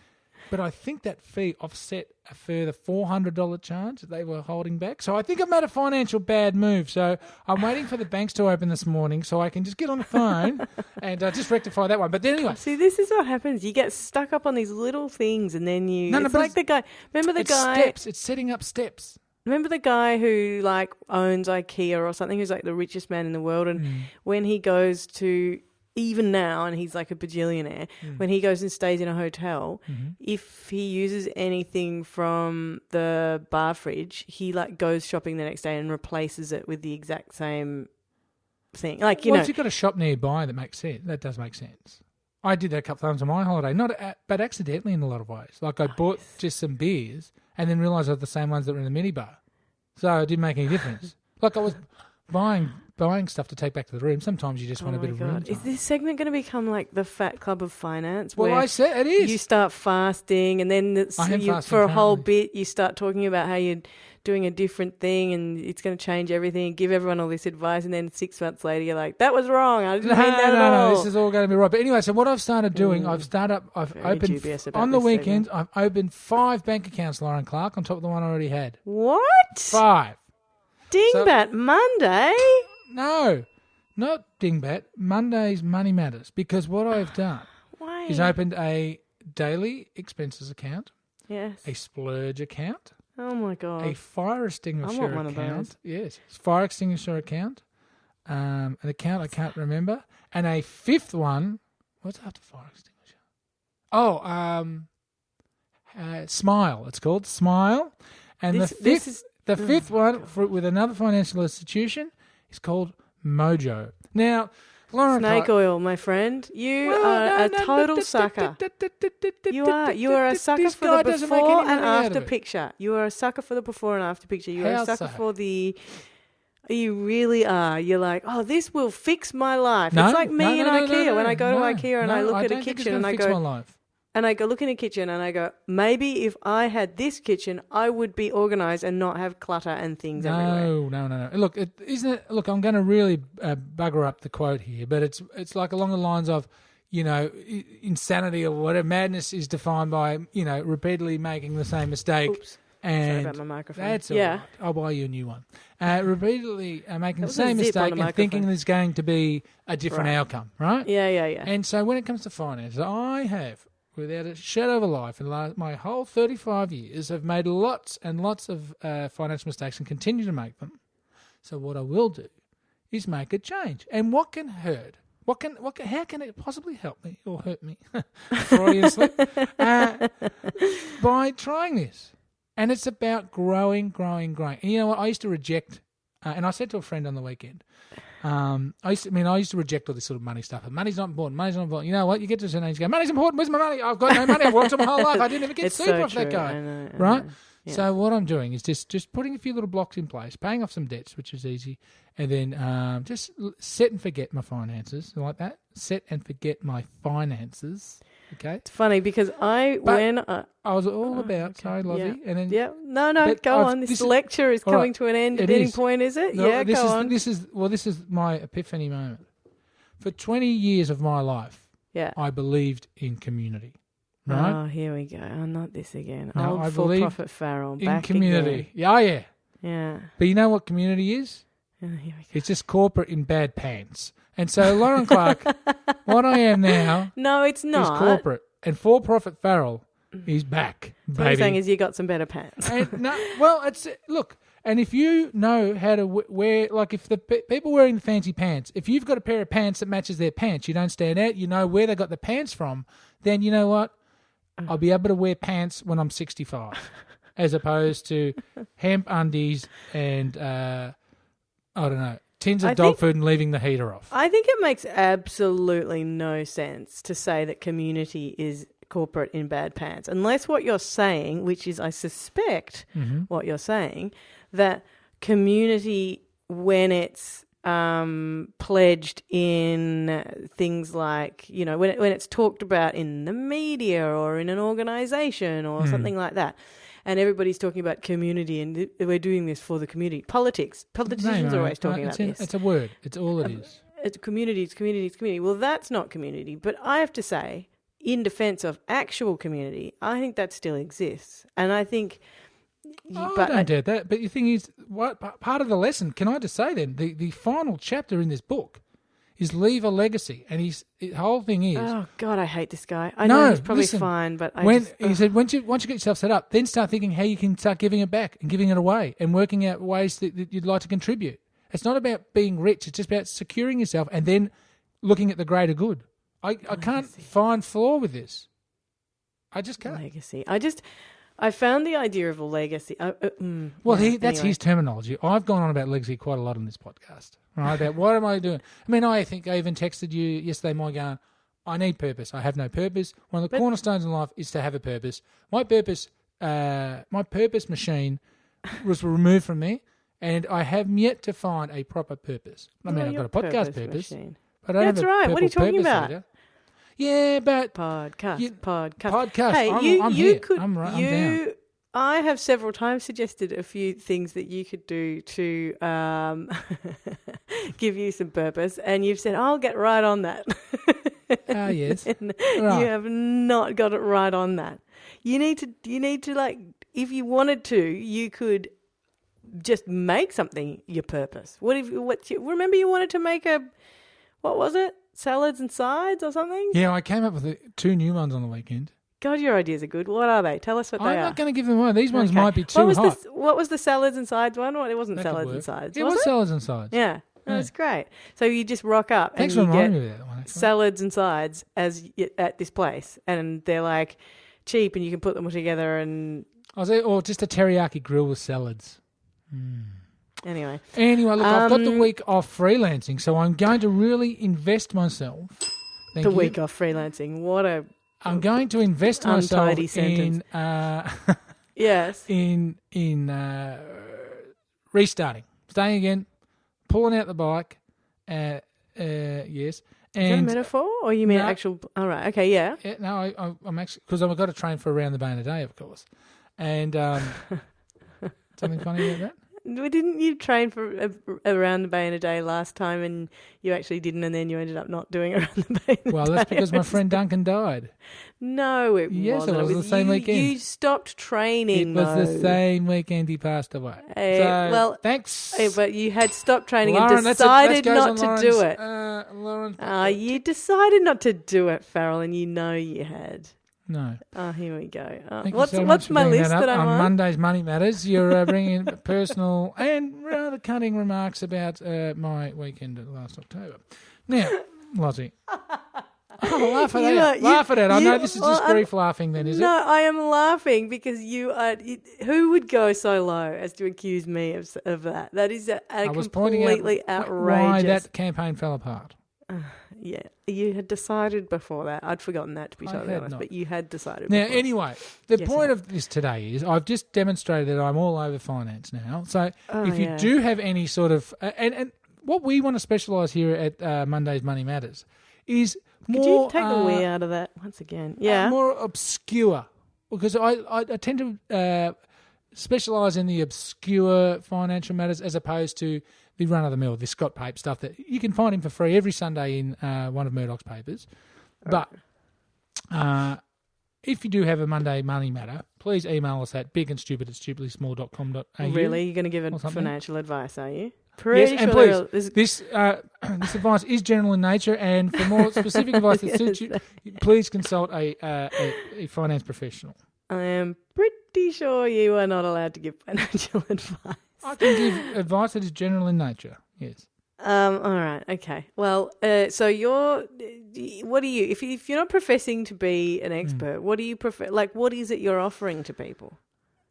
[SPEAKER 1] but I think that fee offset a further four hundred dollar charge that they were holding back. So I think I made a financial bad move. So I'm waiting for the banks to open this morning so I can just get on the phone and uh, just rectify that one. But then anyway,
[SPEAKER 2] See, this is what happens. You get stuck up on these little things, and then you.
[SPEAKER 1] No, no,
[SPEAKER 2] it's
[SPEAKER 1] but
[SPEAKER 2] like the guy. Remember the
[SPEAKER 1] it's
[SPEAKER 2] guy.
[SPEAKER 1] steps. It's setting up steps.
[SPEAKER 2] Remember the guy who like owns IKEA or something, who's like the richest man in the world, and
[SPEAKER 1] Mm.
[SPEAKER 2] when he goes to even now, and he's like a bajillionaire,
[SPEAKER 1] Mm.
[SPEAKER 2] when he goes and stays in a hotel,
[SPEAKER 1] Mm-hmm.
[SPEAKER 2] if he uses anything from the bar fridge, he like goes shopping the next day and replaces it with the exact same thing. Like you
[SPEAKER 1] well,
[SPEAKER 2] know,
[SPEAKER 1] if you've got a shop nearby that makes sense, that does make sense. I did that a couple times on my holiday, not a, but accidentally in a lot of ways. Like I bought just some beers and then realised they're the same ones that were in the minibar, so it didn't make any difference. like I was buying buying stuff to take back to the room. Sometimes you just
[SPEAKER 2] oh
[SPEAKER 1] want a
[SPEAKER 2] my
[SPEAKER 1] bit of room.
[SPEAKER 2] god, is this segment going to become like the Fat Club of Finance?
[SPEAKER 1] Well, I said it is.
[SPEAKER 2] you start fasting, and then you, for a whole bit you start talking about how you're doing a different thing, and it's going to change everything. Give everyone all this advice, and then six months later you're like, "That was wrong. I didn't
[SPEAKER 1] no,
[SPEAKER 2] mean that
[SPEAKER 1] no,
[SPEAKER 2] at
[SPEAKER 1] no.
[SPEAKER 2] all."
[SPEAKER 1] This is all going to be right. But anyway, so what I've started doing,
[SPEAKER 2] Mm.
[SPEAKER 1] I've started, I've opened on the weekends. I've opened five bank accounts, Lauren Clark, on top of the one I already had.
[SPEAKER 2] what?
[SPEAKER 1] Five.
[SPEAKER 2] Dingbat Monday?
[SPEAKER 1] No, not Dingbat. Monday's Money Matters because what I've done
[SPEAKER 2] Why?
[SPEAKER 1] is opened a daily expenses account,
[SPEAKER 2] yes.
[SPEAKER 1] a splurge account,
[SPEAKER 2] Oh my god.
[SPEAKER 1] a fire extinguisher
[SPEAKER 2] one of
[SPEAKER 1] account. Yes, fire extinguisher account, um, an account I can't remember, and a fifth one. What's after fire extinguisher? Oh, um, uh, Smile. It's called Smile, and
[SPEAKER 2] This-
[SPEAKER 1] the fifth,
[SPEAKER 2] this is-
[SPEAKER 1] the hmm. fifth one for, with another financial institution is called Mojo. Now, Lauren,
[SPEAKER 2] Snake oil, my friend. You
[SPEAKER 1] Well,
[SPEAKER 2] are
[SPEAKER 1] no,
[SPEAKER 2] a
[SPEAKER 1] no,
[SPEAKER 2] total
[SPEAKER 1] no,
[SPEAKER 2] sucker. You are. You are a sucker
[SPEAKER 1] This
[SPEAKER 2] for
[SPEAKER 1] guy
[SPEAKER 2] the
[SPEAKER 1] doesn't make
[SPEAKER 2] before and
[SPEAKER 1] money out
[SPEAKER 2] after
[SPEAKER 1] it.
[SPEAKER 2] picture. You are a sucker for the before and after picture. You are
[SPEAKER 1] How
[SPEAKER 2] a sucker
[SPEAKER 1] so?
[SPEAKER 2] for the. You really are. You're like, oh, this will fix my life.
[SPEAKER 1] No,
[SPEAKER 2] it's like me
[SPEAKER 1] no,
[SPEAKER 2] in
[SPEAKER 1] no, no,
[SPEAKER 2] IKEA.
[SPEAKER 1] no,
[SPEAKER 2] when I go to IKEA and
[SPEAKER 1] no,
[SPEAKER 2] I look at a
[SPEAKER 1] don't think it's
[SPEAKER 2] kitchen
[SPEAKER 1] gonna
[SPEAKER 2] and I
[SPEAKER 1] fix
[SPEAKER 2] go,
[SPEAKER 1] my life.
[SPEAKER 2] And I go look in a kitchen and I go, maybe if I had this kitchen, I would be organized and not have clutter and things everywhere.
[SPEAKER 1] No, no, no, no. Look, it, isn't it? Look, I'm going to really uh, bugger up the quote here, but it's it's like along the lines of, you know, insanity or whatever. Madness is defined by you know repeatedly making the same mistake.
[SPEAKER 2] Oops.
[SPEAKER 1] And
[SPEAKER 2] Sorry about my microphone.
[SPEAKER 1] That's all
[SPEAKER 2] yeah.
[SPEAKER 1] right. I'll buy you a new one. Uh, repeatedly uh, making the same mistake
[SPEAKER 2] the
[SPEAKER 1] and thinking there's going to be a different
[SPEAKER 2] Right.
[SPEAKER 1] outcome, right?
[SPEAKER 2] Yeah, yeah, yeah.
[SPEAKER 1] And so when it comes to finance, I have, without a shadow of a life, in my whole 35 years, have made lots and lots of uh, financial mistakes and continue to make them. So what I will do is make a change. And what can hurt? What can, what can, how can it possibly help me or hurt me? Freudian slip. Uh, by trying this. And it's about growing, growing, growing. And you know what? I used to reject, uh, and I said to a friend on the weekend, um, I used to, I mean, I used to reject all this sort of money stuff. Money's not important. Money's not important. You know what? You get to a certain age, you go, money's important. Where's my money? I've got no money. I've worked all my whole life. I didn't even get
[SPEAKER 2] it's
[SPEAKER 1] super
[SPEAKER 2] so
[SPEAKER 1] off
[SPEAKER 2] true.
[SPEAKER 1] that guy.
[SPEAKER 2] I know, I
[SPEAKER 1] right?
[SPEAKER 2] know. Yeah.
[SPEAKER 1] So what I'm doing is just just putting a few little blocks in place, paying off some debts, which is easy, and then um, just l- set and forget my finances like that. Set and forget my finances. Okay.
[SPEAKER 2] It's funny because I
[SPEAKER 1] But-
[SPEAKER 2] when I,
[SPEAKER 1] I was all
[SPEAKER 2] Oh,
[SPEAKER 1] about
[SPEAKER 2] okay.
[SPEAKER 1] sorry, Lovey,
[SPEAKER 2] Yeah.
[SPEAKER 1] and then
[SPEAKER 2] yeah no no go
[SPEAKER 1] I've-
[SPEAKER 2] on this,
[SPEAKER 1] this is-
[SPEAKER 2] lecture is
[SPEAKER 1] all right,
[SPEAKER 2] coming to an end at
[SPEAKER 1] is.
[SPEAKER 2] point is it
[SPEAKER 1] No,
[SPEAKER 2] yeah
[SPEAKER 1] this
[SPEAKER 2] go
[SPEAKER 1] is
[SPEAKER 2] on
[SPEAKER 1] this is well, this is my epiphany moment. For 20 years of my life,
[SPEAKER 2] yeah
[SPEAKER 1] I believed in community, right?
[SPEAKER 2] oh here we go oh not this again
[SPEAKER 1] No,
[SPEAKER 2] old
[SPEAKER 1] I
[SPEAKER 2] for
[SPEAKER 1] believe
[SPEAKER 2] profit Farrell
[SPEAKER 1] in community. Yeah, oh, yeah.
[SPEAKER 2] yeah
[SPEAKER 1] But you know what community is?
[SPEAKER 2] Oh, here we go.
[SPEAKER 1] It's just corporate in bad pants. And so, Lauren Clark, what I am now
[SPEAKER 2] no it's
[SPEAKER 1] is
[SPEAKER 2] not
[SPEAKER 1] corporate, and for-profit Farrell is back,
[SPEAKER 2] what you're
[SPEAKER 1] baby.
[SPEAKER 2] saying is you got some better pants
[SPEAKER 1] and no, well, it's look, and if you know how to w- wear, like if the pe- people wearing the fancy pants, if you've got a pair of pants that matches their pants, you don't stand out. You know where they got the pants from. Then you know what? I'll be able to wear pants when I'm 65, as opposed to hemp undies and uh, I don't know tins of
[SPEAKER 2] I
[SPEAKER 1] dog
[SPEAKER 2] think-
[SPEAKER 1] food and leaving the heater off.
[SPEAKER 2] I think it makes absolutely no sense to say that community is corporate in bad pants, unless what you're saying, which is, I suspect,
[SPEAKER 1] Mm-hmm.
[SPEAKER 2] what you're saying, that community, when it's um, pledged in things like, you know, when, it, when it's talked about in the media or in an organization or
[SPEAKER 1] Hmm.
[SPEAKER 2] something like that. And everybody's talking about community, and th- we're doing this for the community. Politics, politicians
[SPEAKER 1] No,
[SPEAKER 2] are
[SPEAKER 1] no,
[SPEAKER 2] always
[SPEAKER 1] no,
[SPEAKER 2] talking
[SPEAKER 1] it's
[SPEAKER 2] about
[SPEAKER 1] in-
[SPEAKER 2] this Um,
[SPEAKER 1] It's a word. It's all it is.
[SPEAKER 2] it's community, it's community, it's community. Well, that's not community. But I have to say, in defense of actual community, I think that still exists. And I think.
[SPEAKER 1] Oh,
[SPEAKER 2] but
[SPEAKER 1] I don't doubt that. But the thing is, what part of the lesson? Can I just say then the the final chapter in this book is leave a legacy, and his the whole thing is
[SPEAKER 2] oh God, I hate this guy. I
[SPEAKER 1] No,
[SPEAKER 2] know he's probably
[SPEAKER 1] listen,
[SPEAKER 2] fine, but I
[SPEAKER 1] when
[SPEAKER 2] just,
[SPEAKER 1] he said once you once you get yourself set up, then start thinking how you can start giving it back and giving it away and working out ways that, that you'd like to contribute. It's not about being rich; it's just about securing yourself and then looking at the greater good. I, I can't
[SPEAKER 2] Legacy.
[SPEAKER 1] find flaw with this. I just can't.
[SPEAKER 2] legacy. I just, I found the idea of a legacy. Uh, uh, mm,
[SPEAKER 1] Well,
[SPEAKER 2] yeah,
[SPEAKER 1] he, that's
[SPEAKER 2] anyway.
[SPEAKER 1] his terminology. I've gone on about legacy quite a lot on this podcast, right? About what am I doing? I mean, I think I even texted you yesterday, my going, I need purpose. I have no purpose. One of the
[SPEAKER 2] But-
[SPEAKER 1] cornerstones in life is to have a purpose. My purpose, uh, my purpose machine was removed from me, and I have yet to find a proper purpose. I mean, I've got a podcast purpose,
[SPEAKER 2] machine.
[SPEAKER 1] but I don't
[SPEAKER 2] That's
[SPEAKER 1] have a
[SPEAKER 2] right. What are you talking about?
[SPEAKER 1] Yeah, but
[SPEAKER 2] Podcast,
[SPEAKER 1] You-
[SPEAKER 2] podcast.
[SPEAKER 1] podcast.
[SPEAKER 2] Hey,
[SPEAKER 1] I'm,
[SPEAKER 2] you,
[SPEAKER 1] I'm
[SPEAKER 2] you
[SPEAKER 1] here.
[SPEAKER 2] could,
[SPEAKER 1] I'm, right, I'm
[SPEAKER 2] you,
[SPEAKER 1] down.
[SPEAKER 2] I have several times suggested a few things that you could do to um, give you some purpose, and you've said, "I'll get right on that."
[SPEAKER 1] Ah, yes. Right.
[SPEAKER 2] You have not got it right on that. You need to. You need to like. If you wanted to, you could just make something your purpose. What if? What? You, remember, you wanted to make a. What was it? Salads and sides or something?
[SPEAKER 1] Yeah, I came up with uh, two new ones on the weekend.
[SPEAKER 2] God, your ideas are good. What are they? Tell us what they are.
[SPEAKER 1] I'm not going to give them away. These ones
[SPEAKER 2] Okay.
[SPEAKER 1] might be too
[SPEAKER 2] what was
[SPEAKER 1] hot.
[SPEAKER 2] The, what was the salads and sides one? What it wasn't
[SPEAKER 1] That could
[SPEAKER 2] salads
[SPEAKER 1] work.
[SPEAKER 2] and sides.
[SPEAKER 1] It
[SPEAKER 2] was
[SPEAKER 1] was
[SPEAKER 2] it?
[SPEAKER 1] salads and sides.
[SPEAKER 2] Yeah,
[SPEAKER 1] Yeah.
[SPEAKER 2] that's great. So you just rock up
[SPEAKER 1] Thanks
[SPEAKER 2] and
[SPEAKER 1] for
[SPEAKER 2] you get
[SPEAKER 1] reminding me of that one.
[SPEAKER 2] salads and sides as y- at this place, and they're like cheap, and you can put them all together. And
[SPEAKER 1] I was or just a teriyaki grill with salads.
[SPEAKER 2] Anyway,
[SPEAKER 1] Anyway, look, I've got the
[SPEAKER 2] Um,
[SPEAKER 1] week off freelancing, so I'm going to really invest myself. Thank
[SPEAKER 2] the
[SPEAKER 1] you.
[SPEAKER 2] week off freelancing. What a
[SPEAKER 1] I'm going to invest myself
[SPEAKER 2] Untidy sentence.
[SPEAKER 1] in uh,
[SPEAKER 2] yes.
[SPEAKER 1] in in uh, restarting, starting again, pulling out the bike. Uh, uh, yes,
[SPEAKER 2] Is that a
[SPEAKER 1] and
[SPEAKER 2] metaphor, or you mean
[SPEAKER 1] No.
[SPEAKER 2] actual? All right. Okay. Yeah.
[SPEAKER 1] yeah, no, I, I, I'm actually because I've got to train for around the bay in a day, of course. And um, something funny about that.
[SPEAKER 2] Didn't you train for a, around the bay in a day last time, and you actually didn't, and then you ended up not doing around the bay? In a
[SPEAKER 1] Well, that's because my friend Duncan died.
[SPEAKER 2] No, it
[SPEAKER 1] Yes, it
[SPEAKER 2] wasn't.
[SPEAKER 1] was the same
[SPEAKER 2] you,
[SPEAKER 1] weekend.
[SPEAKER 2] You stopped training.
[SPEAKER 1] It was the same weekend he passed away.
[SPEAKER 2] Eh,
[SPEAKER 1] so,
[SPEAKER 2] well,
[SPEAKER 1] thanks.
[SPEAKER 2] Eh, but you had stopped training
[SPEAKER 1] Lauren,
[SPEAKER 2] and
[SPEAKER 1] that's a-
[SPEAKER 2] decided not to do it.
[SPEAKER 1] Uh, Lauren,
[SPEAKER 2] Ah, you decided not to do it, Farrell, and you know you had.
[SPEAKER 1] No.
[SPEAKER 2] Oh, here we go. Oh, what's
[SPEAKER 1] so
[SPEAKER 2] what's my list
[SPEAKER 1] that,
[SPEAKER 2] that. I'm
[SPEAKER 1] on
[SPEAKER 2] on?
[SPEAKER 1] Monday's Money Matters. You're uh, bringing personal and rather cutting remarks about uh, my weekend last October. Now, Lottie. Oh, laugh at
[SPEAKER 2] You
[SPEAKER 1] it.
[SPEAKER 2] are- you-
[SPEAKER 1] laugh at it. I
[SPEAKER 2] you-
[SPEAKER 1] know this is
[SPEAKER 2] well,
[SPEAKER 1] just
[SPEAKER 2] I'm-
[SPEAKER 1] grief laughing then, is
[SPEAKER 2] no,
[SPEAKER 1] it?
[SPEAKER 2] No, I am laughing because you are. Who would go so low as to accuse me of, of that? That is a, a
[SPEAKER 1] I was pointing out
[SPEAKER 2] completely
[SPEAKER 1] why
[SPEAKER 2] outrageous.
[SPEAKER 1] that campaign fell apart.
[SPEAKER 2] Yeah, you had decided before that. I'd forgotten that to be
[SPEAKER 1] I
[SPEAKER 2] totally honest,
[SPEAKER 1] not.
[SPEAKER 2] but you had decided.
[SPEAKER 1] Now,
[SPEAKER 2] before.
[SPEAKER 1] anyway, the
[SPEAKER 2] Yes,
[SPEAKER 1] point of this today is I've just demonstrated that I'm all over finance now. So
[SPEAKER 2] Oh,
[SPEAKER 1] if you
[SPEAKER 2] yeah.
[SPEAKER 1] do have any sort of uh, and and what we want to specialise here at uh, Monday's Money Matters is more.
[SPEAKER 2] Could you take the
[SPEAKER 1] uh,
[SPEAKER 2] we out of that once again?
[SPEAKER 1] uh,
[SPEAKER 2] Yeah.
[SPEAKER 1] more obscure because I I, I tend to uh, specialise in the obscure financial matters as opposed to the run of the mill, the Scott Pape stuff that you can find him for free every Sunday in uh, one of Murdoch's papers. But uh, if you do have a Monday money matter, please email us at bigandstupid at stupidlysmall.com.au.
[SPEAKER 2] really, you're going to give it financial advice, are you?
[SPEAKER 1] Yes,
[SPEAKER 2] Pretty
[SPEAKER 1] and
[SPEAKER 2] sure
[SPEAKER 1] please,
[SPEAKER 2] there
[SPEAKER 1] this uh, this advice is general in nature, and for more specific advice that suits you, please consult a, uh, a a finance professional.
[SPEAKER 2] I am pretty sure you are not allowed to give financial advice.
[SPEAKER 1] I can give advice that is general in nature. Yes.
[SPEAKER 2] Um, all right, okay. Well, uh, so you're, what are you, if, you, if you're not professing to be
[SPEAKER 1] Hmm.
[SPEAKER 2] an expert, what do you prefer, like, what is it you're offering to people?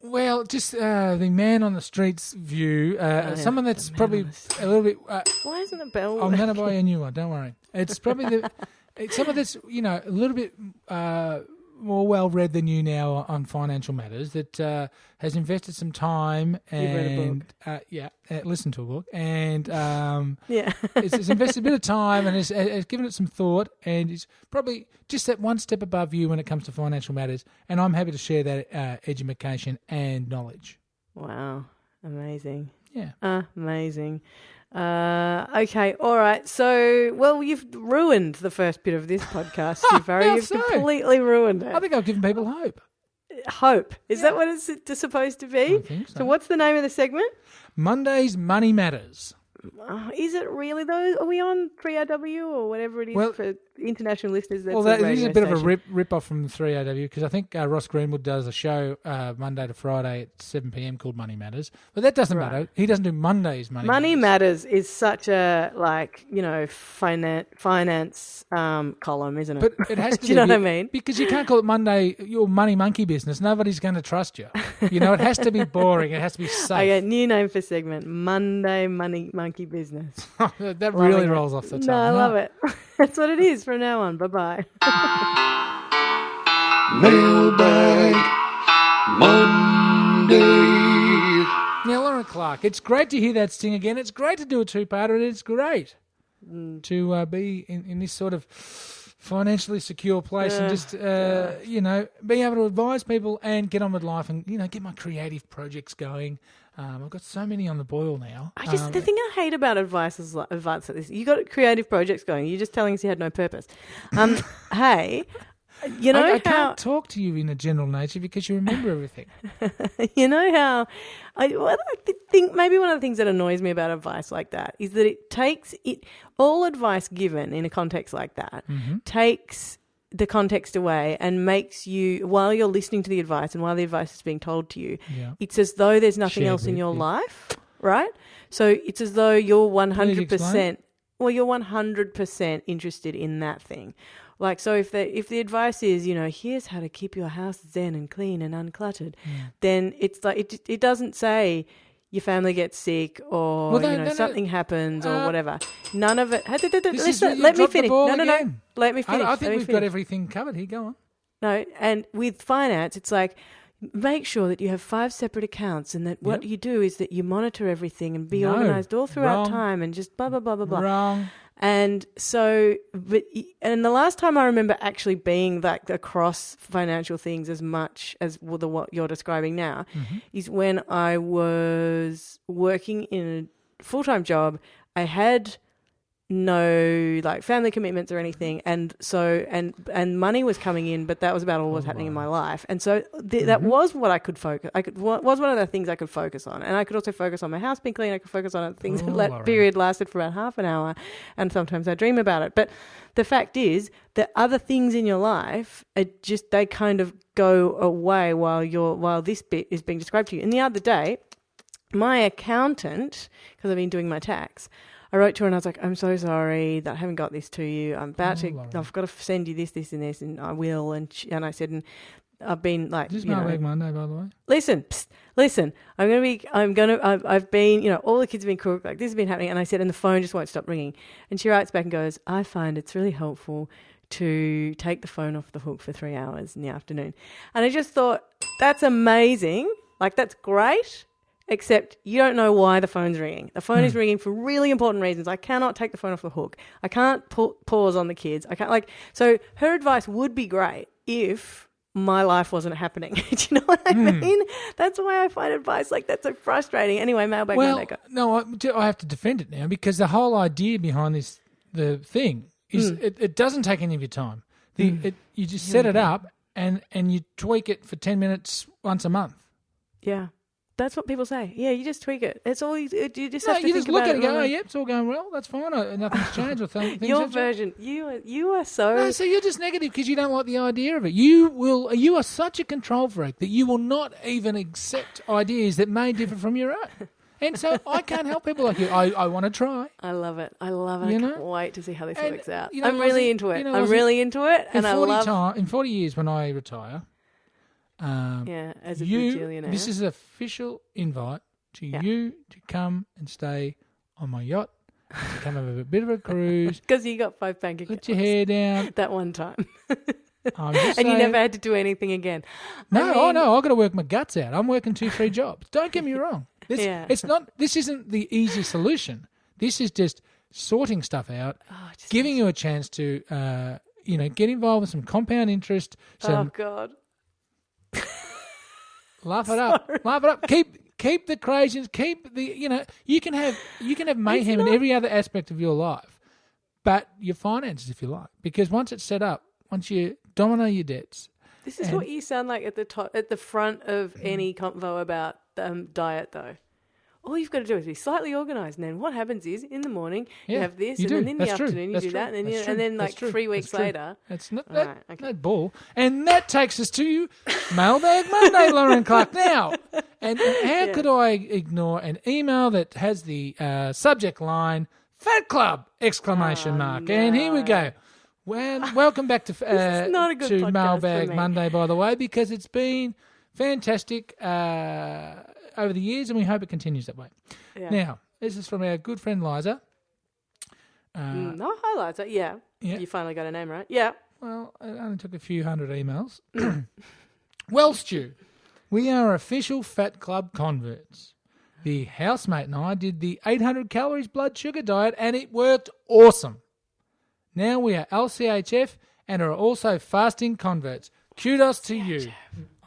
[SPEAKER 1] Well, just uh, the man on the streets view. Uh,
[SPEAKER 2] Oh,
[SPEAKER 1] someone that's probably a little bit. Uh,
[SPEAKER 2] Why isn't the bell?
[SPEAKER 1] I'm going to buy a new one. Don't worry. It's probably the it's someone that's you know a little bit uh, more well read than you now on financial matters. That uh, has invested some time
[SPEAKER 2] You've read a book.
[SPEAKER 1] and uh, yeah, uh, listened to a book and um,
[SPEAKER 2] yeah.
[SPEAKER 1] it's, it's invested a bit of time and has, has given it some thought and is probably just that one step above you when it comes to financial matters. And I'm happy to share that uh, education and knowledge.
[SPEAKER 2] wow. Amazing.
[SPEAKER 1] Yeah.
[SPEAKER 2] Amazing. Uh, okay, all right. So, well, you've ruined the first bit of this podcast.
[SPEAKER 1] How
[SPEAKER 2] You've
[SPEAKER 1] so?
[SPEAKER 2] completely ruined it.
[SPEAKER 1] I think I've given people hope.
[SPEAKER 2] Hope. Is that what it's supposed to be?
[SPEAKER 1] I think so.
[SPEAKER 2] So, what's the name of the segment?
[SPEAKER 1] Monday's Money Matters.
[SPEAKER 2] Oh, is it really though? Are we on 3RW or whatever it is
[SPEAKER 1] Well-
[SPEAKER 2] for international listeners? That's
[SPEAKER 1] well, that,
[SPEAKER 2] a
[SPEAKER 1] this is a bit of a rip, rip off from 3AW because I think uh, Ross Greenwood does a show uh, Monday to Friday at 7 p.m. called Money Matters. But that doesn't
[SPEAKER 2] Right.
[SPEAKER 1] matter. He doesn't do Monday's Money,
[SPEAKER 2] Money
[SPEAKER 1] Matters.
[SPEAKER 2] Matters is such a like you know finance finance um, column, isn't it?
[SPEAKER 1] But it has to
[SPEAKER 2] Do you know
[SPEAKER 1] be-
[SPEAKER 2] what I mean?
[SPEAKER 1] Because you can't call it Monday your money monkey business. Nobody's going to trust you. You know, it has to be boring. It has to be safe.
[SPEAKER 2] Okay, new name for segment: Monday Money Monkey Business.
[SPEAKER 1] that
[SPEAKER 2] Loving
[SPEAKER 1] really
[SPEAKER 2] it.
[SPEAKER 1] rolls off the tongue.
[SPEAKER 2] No, I
[SPEAKER 1] huh?
[SPEAKER 2] love it. That's what it is from now on. Bye bye.
[SPEAKER 3] Mailbag Monday.
[SPEAKER 1] Now, Lauren Clark, it's great to hear that sting again. It's great to do a two-parter, and it's great
[SPEAKER 2] Mm.
[SPEAKER 1] to uh, be in, in this sort of financially secure place and just, uh, you know, be able to advise people and get on with life and, you know, get my creative projects going. Um, I've got so many on the boil now.
[SPEAKER 2] I just
[SPEAKER 1] Um,
[SPEAKER 2] the thing I hate about advice is like advice like this. You got creative projects going. You're just telling us you had no purpose. Um, hey, you know
[SPEAKER 1] I, I
[SPEAKER 2] how
[SPEAKER 1] can't talk to you in a general nature because you remember everything.
[SPEAKER 2] you know how I, well, I think maybe one of the things that annoys me about advice like that is that it takes it all advice given in a context like that
[SPEAKER 1] Mm-hmm.
[SPEAKER 2] takes the context away and makes you while you're listening to the advice and while the advice is being told to you
[SPEAKER 1] Yeah.
[SPEAKER 2] it's as though there's nothing
[SPEAKER 1] Shared
[SPEAKER 2] else in your
[SPEAKER 1] yeah.
[SPEAKER 2] life right so it's as though you're 100% well, you're 100% interested in that thing. Like, so if the, if the advice is, you know, here's how to keep your house zen and clean and uncluttered, then it's like, it, it doesn't say your family gets sick or,
[SPEAKER 1] Well,
[SPEAKER 2] you know,
[SPEAKER 1] no, no,
[SPEAKER 2] something happens or
[SPEAKER 1] uh,
[SPEAKER 2] whatever. None of it. Listen,
[SPEAKER 1] you
[SPEAKER 2] let me finish. No, no, no. Let me
[SPEAKER 1] I,
[SPEAKER 2] finish.
[SPEAKER 1] I
[SPEAKER 2] Let
[SPEAKER 1] think we've
[SPEAKER 2] finish.
[SPEAKER 1] got everything covered here. Go on.
[SPEAKER 2] No, and with finance, it's like make sure that you have five separate accounts and that what
[SPEAKER 1] Yep.
[SPEAKER 2] you do is that you monitor everything and be organized all throughout
[SPEAKER 1] wrong.
[SPEAKER 2] time and just blah blah blah blah blah.
[SPEAKER 1] Wrong.
[SPEAKER 2] And so, but and the last time I remember actually being like across financial things as much as the what you're describing now
[SPEAKER 1] Mm-hmm.
[SPEAKER 2] is when I was working in a full time job. I had no like family commitments or anything. Mm-hmm. And so and and money was coming in but that was about all that was oh, happening in my life. And so th- that mm-hmm. was what i could focus i could wa- was one of the things i could focus on. And i could also focus on my house being clean. I could focus on other things
[SPEAKER 1] Oh,
[SPEAKER 2] that period lasted for about half an hour. And sometimes i dream about it. But the fact is that other things in your life are just they kind of go away while you're while this bit is being described to you. And the other day my accountant, because I've been doing my tax, I wrote to her and I was like, I'm so sorry that I haven't got this to you. I'm about
[SPEAKER 1] Oh,
[SPEAKER 2] to,
[SPEAKER 1] Lauren.
[SPEAKER 2] I've got to send you this, this, and this, and I will. And she, and I said, and I've been like,
[SPEAKER 1] Is this
[SPEAKER 2] you know,
[SPEAKER 1] Mailbag Monday, by the way?
[SPEAKER 2] listen, psst, listen, I'm going to be, I'm going to, I've, I've been, you know, all the kids have been cooked, like this has been happening. And I said, and the phone just won't stop ringing. And she writes back and goes, I find it's really helpful to take the phone off the hook for three hours in the afternoon. And I just thought, that's amazing. Like, that's great. Except you don't know why the phone's ringing. The phone is hmm. ringing for really important reasons. I cannot take the phone off the hook. I can't pa- pause on the kids. I can't like. So her advice would be great if my life wasn't happening. Do you know what I hmm. mean? That's why I find advice like that so frustrating. Anyway, mailbag
[SPEAKER 1] well, no, I, I have to defend it now because the whole idea behind this, the thing, is
[SPEAKER 2] Hmm.
[SPEAKER 1] it, it doesn't take any of your time. The, hmm. it, you just set it up and, and you tweak it for 10 minutes once a month.
[SPEAKER 2] Yeah, that's what people say. Yeah, you just tweak it. It's all you, you just
[SPEAKER 1] No,
[SPEAKER 2] have to
[SPEAKER 1] you
[SPEAKER 2] think
[SPEAKER 1] just look
[SPEAKER 2] about
[SPEAKER 1] at it and go, oh, yep, it's all going well. That's fine. Uh, Nothing's changed or th- things
[SPEAKER 2] Your
[SPEAKER 1] have changed.
[SPEAKER 2] version, you are, you are so
[SPEAKER 1] No, so you're just negative because you don't like the idea of it. You will. You are such a control freak that you will not even accept ideas that may differ from your own. And so I can't help people like you. I, I want to try.
[SPEAKER 2] I love it. I love it.
[SPEAKER 1] You
[SPEAKER 2] I
[SPEAKER 1] know?
[SPEAKER 2] can't wait to see how this
[SPEAKER 1] And,
[SPEAKER 2] works out.
[SPEAKER 1] you know,
[SPEAKER 2] I'm really into it.
[SPEAKER 1] you know,
[SPEAKER 2] I'm really into it,
[SPEAKER 1] In
[SPEAKER 2] and I love.
[SPEAKER 1] time, in forty years when I retire, um,
[SPEAKER 2] Yeah, as a
[SPEAKER 1] you.
[SPEAKER 2] bajillionaire.
[SPEAKER 1] This is an official invite to
[SPEAKER 2] Yeah.
[SPEAKER 1] you to come and stay on my yacht. To come have a bit of a cruise.
[SPEAKER 2] because you got five bank accounts.
[SPEAKER 1] Put your hair down.
[SPEAKER 2] that one time,
[SPEAKER 1] I'm just
[SPEAKER 2] and you never had to do anything again.
[SPEAKER 1] No,
[SPEAKER 2] I
[SPEAKER 1] oh no, I've got to work my guts out. I'm working two, three jobs. Don't get me wrong. This,
[SPEAKER 2] Yeah.
[SPEAKER 1] It's not. This isn't the easy solution. This is just sorting stuff out,
[SPEAKER 2] Oh,
[SPEAKER 1] giving you a chance to, uh, you know, get involved with some compound interest,
[SPEAKER 2] oh
[SPEAKER 1] some
[SPEAKER 2] god,
[SPEAKER 1] laugh it up, laugh it up. Keep keep the craziness. Keep the you know you can have you can have mayhem in every other aspect of your life, but your finances if you like, because once it's set up, once you domino your debts,
[SPEAKER 2] this is
[SPEAKER 1] And-
[SPEAKER 2] what you sound like at the top, at the front of any convo about um, diet, though. All you've got to do is be slightly organised, and then what happens is in the morning you have this,
[SPEAKER 1] you
[SPEAKER 2] and
[SPEAKER 1] do.
[SPEAKER 2] then in the
[SPEAKER 1] true.
[SPEAKER 2] afternoon you
[SPEAKER 1] That's
[SPEAKER 2] do
[SPEAKER 1] true.
[SPEAKER 2] that, and then you, and then like three weeks
[SPEAKER 1] true.
[SPEAKER 2] later,
[SPEAKER 1] That's not that,
[SPEAKER 2] right, okay.
[SPEAKER 1] that ball. And that takes us to Mailbag Monday, Lauren Clark. Now, and how could I ignore an email that has the uh, subject line "Fat Club!" exclamation
[SPEAKER 2] Oh,
[SPEAKER 1] mark? And here we go. Well, welcome back to uh,
[SPEAKER 2] not a good
[SPEAKER 1] to Mailbag. Monday, by the way, because it's been fantastic uh, over the years, and we hope it continues that way.
[SPEAKER 2] yeah.
[SPEAKER 1] Now, this is from our good friend Liza. Uh,
[SPEAKER 2] Mm, no highlights. uh, Yeah.
[SPEAKER 1] Yeah.
[SPEAKER 2] you finally got a name right. Yeah,
[SPEAKER 1] Well, it only took a few hundred emails. well, Stu, we are official Fat Club converts. The housemate and I did the 800 calories blood sugar diet, and it worked awesome. Now we are LCHF and are also fasting converts. Kudos to you.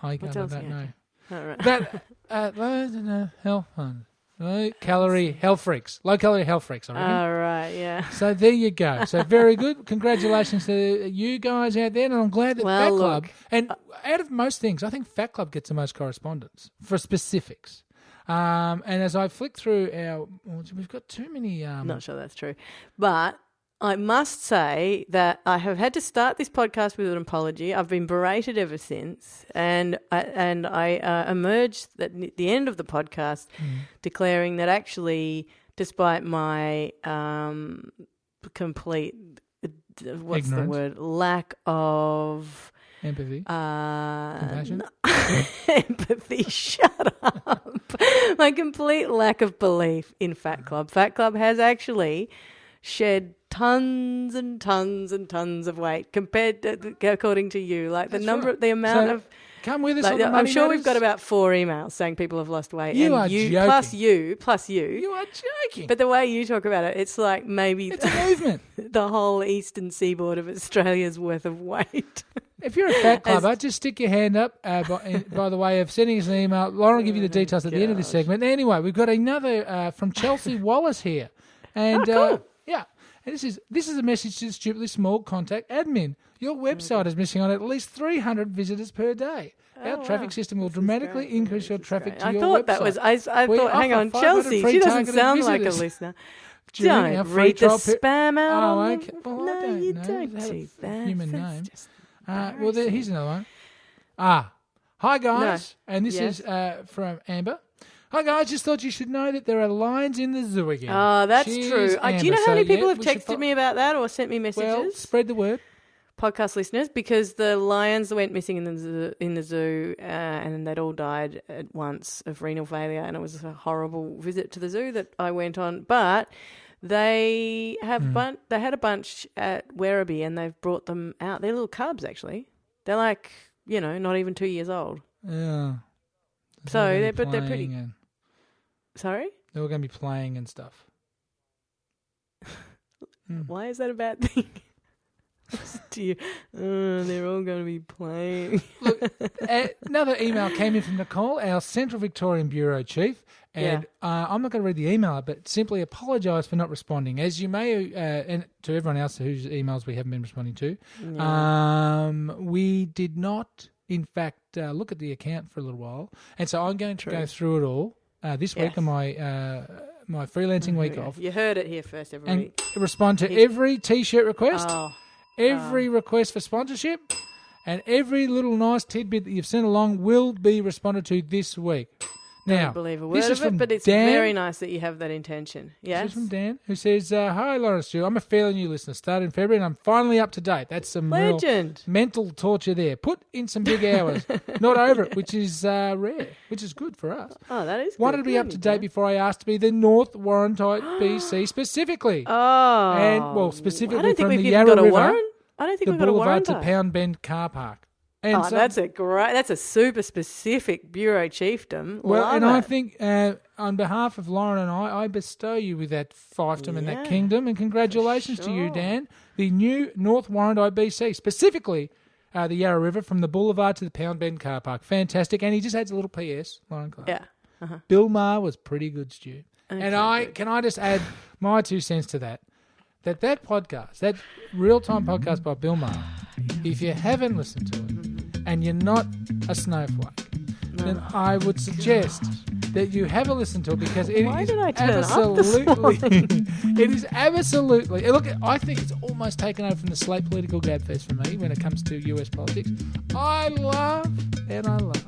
[SPEAKER 1] I don't know.
[SPEAKER 2] all right.
[SPEAKER 1] That uh, low health fund, low calorie health freaks, low calorie health freaks. I reckon.
[SPEAKER 2] All right. Yeah.
[SPEAKER 1] So there you go. So very good. Congratulations to you guys out there, and I'm glad that
[SPEAKER 2] Well,
[SPEAKER 1] Fat
[SPEAKER 2] look,
[SPEAKER 1] Club. And out of most things, I think Fat Club gets the most correspondence for specifics. Um, and as I flick through our, we've got too many. Um,
[SPEAKER 2] Not sure that's true, but I must say that I have had to start this podcast with an apology. I've been berated ever since, and I, and I uh, emerged at the end of the podcast
[SPEAKER 1] Mm.
[SPEAKER 2] declaring that actually, despite my um, complete. What's the word? Lack of
[SPEAKER 1] Empathy.
[SPEAKER 2] uh,
[SPEAKER 1] Compassion?
[SPEAKER 2] empathy. Shut up. My complete lack of belief in Fat Club. Fat Club has actually shed tons and tons and tons of weight compared to, according to you. Like the
[SPEAKER 1] That's
[SPEAKER 2] number,
[SPEAKER 1] right.
[SPEAKER 2] the amount
[SPEAKER 1] So,
[SPEAKER 2] of.
[SPEAKER 1] Come with us.
[SPEAKER 2] Like,
[SPEAKER 1] on the
[SPEAKER 2] I'm sure we've got about four emails saying people have lost weight.
[SPEAKER 1] You
[SPEAKER 2] and
[SPEAKER 1] are
[SPEAKER 2] you
[SPEAKER 1] joking.
[SPEAKER 2] plus you plus you.
[SPEAKER 1] You are joking.
[SPEAKER 2] But the way you talk about it, it's like maybe
[SPEAKER 1] it's a movement.
[SPEAKER 2] the whole eastern seaboard of Australia's worth of weight.
[SPEAKER 1] If you're a fat clubber, just stick your hand up. Uh, by, by the way of sending us an email, Lauren will give you the details at the end of this segment. Anyway, we've got another uh, from Chelsea Wallace here, and
[SPEAKER 2] Oh,
[SPEAKER 1] uh,
[SPEAKER 2] cool.
[SPEAKER 1] yeah, and this is this is a message to the stupidly small contact admin. Your website is missing on at least 300 visitors per day. Our
[SPEAKER 2] Oh,
[SPEAKER 1] traffic
[SPEAKER 2] wow.
[SPEAKER 1] system will
[SPEAKER 2] This
[SPEAKER 1] dramatically increase your traffic
[SPEAKER 2] great.
[SPEAKER 1] to
[SPEAKER 2] I
[SPEAKER 1] your
[SPEAKER 2] thought that was. I, I thought. Hang on, Chelsea. She doesn't sound like a
[SPEAKER 1] visitors.
[SPEAKER 2] listener.
[SPEAKER 1] During our
[SPEAKER 2] Don't read the spam out.
[SPEAKER 1] Oh, okay. Well, I
[SPEAKER 2] no,
[SPEAKER 1] don't
[SPEAKER 2] you
[SPEAKER 1] know.
[SPEAKER 2] don't do that.
[SPEAKER 1] human
[SPEAKER 2] That's
[SPEAKER 1] name. Uh, well, there, here's another one. Ah, hi guys, and this
[SPEAKER 2] Yes.
[SPEAKER 1] is uh, from Amber. Hi guys, just thought you should know that there are lions in the zoo again.
[SPEAKER 2] Oh, that's
[SPEAKER 1] Cheers,
[SPEAKER 2] true. Uh, do you
[SPEAKER 1] Amber.
[SPEAKER 2] know how many
[SPEAKER 1] So,
[SPEAKER 2] people
[SPEAKER 1] yeah,
[SPEAKER 2] have
[SPEAKER 1] we should
[SPEAKER 2] texted
[SPEAKER 1] fo-
[SPEAKER 2] me about that or sent me messages?
[SPEAKER 1] Well, spread the word.
[SPEAKER 2] podcast listeners because the lions went missing in the zoo, in the zoo uh, and they'd all died at once of renal failure and it was a horrible visit to the zoo that I went on but they have
[SPEAKER 1] Hmm.
[SPEAKER 2] bun- they had a bunch at Werribee and they've brought them out they're little cubs actually they're like you know not even 2 years old
[SPEAKER 1] Yeah.
[SPEAKER 2] So, they're- but they're pretty-
[SPEAKER 1] playing and-
[SPEAKER 2] sorry
[SPEAKER 1] They were going to be playing and stuff. Hmm.
[SPEAKER 2] why is that a bad thing Do you, uh, they're all going to be playing.
[SPEAKER 1] Uh, Another email came in from Nicole, our Central Victorian Bureau Chief, and uh, I'm not going to read the email, but simply apologise for not responding. As you may, uh, and to everyone else whose emails we haven't been responding to, um, we did not, in fact, uh, look at the account for a little while, and so I'm going to
[SPEAKER 2] True.
[SPEAKER 1] go through it all uh, this week
[SPEAKER 2] Yes.
[SPEAKER 1] on my uh, my freelancing week off,
[SPEAKER 2] You heard it here first,
[SPEAKER 1] and respond to every T-shirt request
[SPEAKER 2] Oh,
[SPEAKER 1] every request for sponsorship and every little nice tidbit that you've sent along will be responded to this week. Now,
[SPEAKER 2] don't believe a
[SPEAKER 1] this
[SPEAKER 2] word
[SPEAKER 1] is
[SPEAKER 2] of it, but it's
[SPEAKER 1] Dan.
[SPEAKER 2] very nice that you have that intention.
[SPEAKER 1] This
[SPEAKER 2] Yes.
[SPEAKER 1] is from Dan, who says, uh, "Hi, Lawrence Stewart. I'm a fairly new listener. Started in February, and I'm finally up to date. That's some real
[SPEAKER 2] Legend.
[SPEAKER 1] mental torture there. Put in some big hours. Not over it, which is uh, rare, which is good for us.
[SPEAKER 2] Oh, that is.
[SPEAKER 1] Wanted
[SPEAKER 2] good.
[SPEAKER 1] to be up to date before I asked to be the North Warrandyte BC specifically,
[SPEAKER 2] Oh.
[SPEAKER 1] and well, specifically I
[SPEAKER 2] don't think
[SPEAKER 1] from
[SPEAKER 2] we've
[SPEAKER 1] the
[SPEAKER 2] even
[SPEAKER 1] Yarra
[SPEAKER 2] got a
[SPEAKER 1] River,
[SPEAKER 2] warrant. I don't think
[SPEAKER 1] the
[SPEAKER 2] we've got a
[SPEAKER 1] Boulevard
[SPEAKER 2] warrant.
[SPEAKER 1] to Pound Bend car park. And
[SPEAKER 2] Oh,
[SPEAKER 1] so-
[SPEAKER 2] that's a great. That's a super specific bureau chiefdom.
[SPEAKER 1] Well,
[SPEAKER 2] Love
[SPEAKER 1] and I think uh, on behalf of Lauren and I, I bestow you with that fiefdom and that kingdom, and congratulations to you. Dan. The new North Warrandyte BC, specifically uh, the Yarra River from the Boulevard to the Pound Bend car park. Fantastic. And he just adds a little PS, Lauren Clark.
[SPEAKER 2] Yeah. Uh-huh.
[SPEAKER 1] Bill Maher was pretty good, Stu. and I
[SPEAKER 2] good.
[SPEAKER 1] can I just add my two cents to that. That that podcast, that real time podcast by Bill Maher, if you haven't listened to it and you're not a snowflake, then I would suggest that you have a listen to it because it is
[SPEAKER 2] Why did I turn up this
[SPEAKER 1] absolutely it is absolutely look I think it's almost taken over from the slate political gabfest for me when it comes to US politics. I love and I love.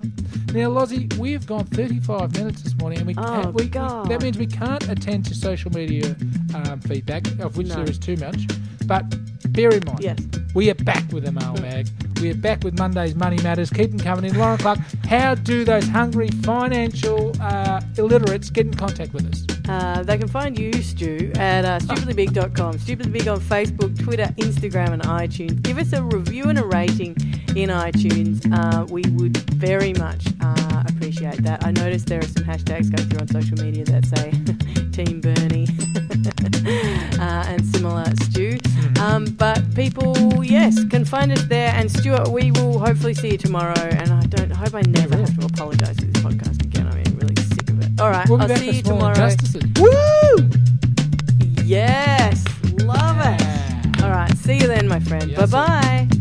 [SPEAKER 1] Now, Lozzie, we have gone 35 minutes this morning, and we,
[SPEAKER 2] Oh,
[SPEAKER 1] we, that means we can't attend to social media um, feedback, of which
[SPEAKER 2] No.
[SPEAKER 1] there is too much. But bear in mind,
[SPEAKER 2] Yes.
[SPEAKER 1] we are back with the mailbag. We are back with Monday's Money Matters. Keep them coming in. Lauren Clark, how do those hungry financial uh, illiterates get in contact with us?
[SPEAKER 2] Uh, they can find you, Stu, at uh, stupidlybig.com. Stupidly Big on Facebook, Twitter, Instagram, and iTunes. Give us a review and a rating in iTunes. Uh, we would very much uh, appreciate that. I noticed there are some hashtags going through on social media that say Team Bernie uh, and similar, Stu. Um, but people, yes, can find us there. And Stuart, we will hopefully see you tomorrow. And I don't I hope I never have to apologise for this podcast again. I'm really sick of it. All right,
[SPEAKER 1] We'll
[SPEAKER 2] I'll see you tomorrow.
[SPEAKER 1] Injustices. Woo!
[SPEAKER 2] Yes, love it. All right, see you then, my friend.
[SPEAKER 1] Yes,
[SPEAKER 2] bye bye.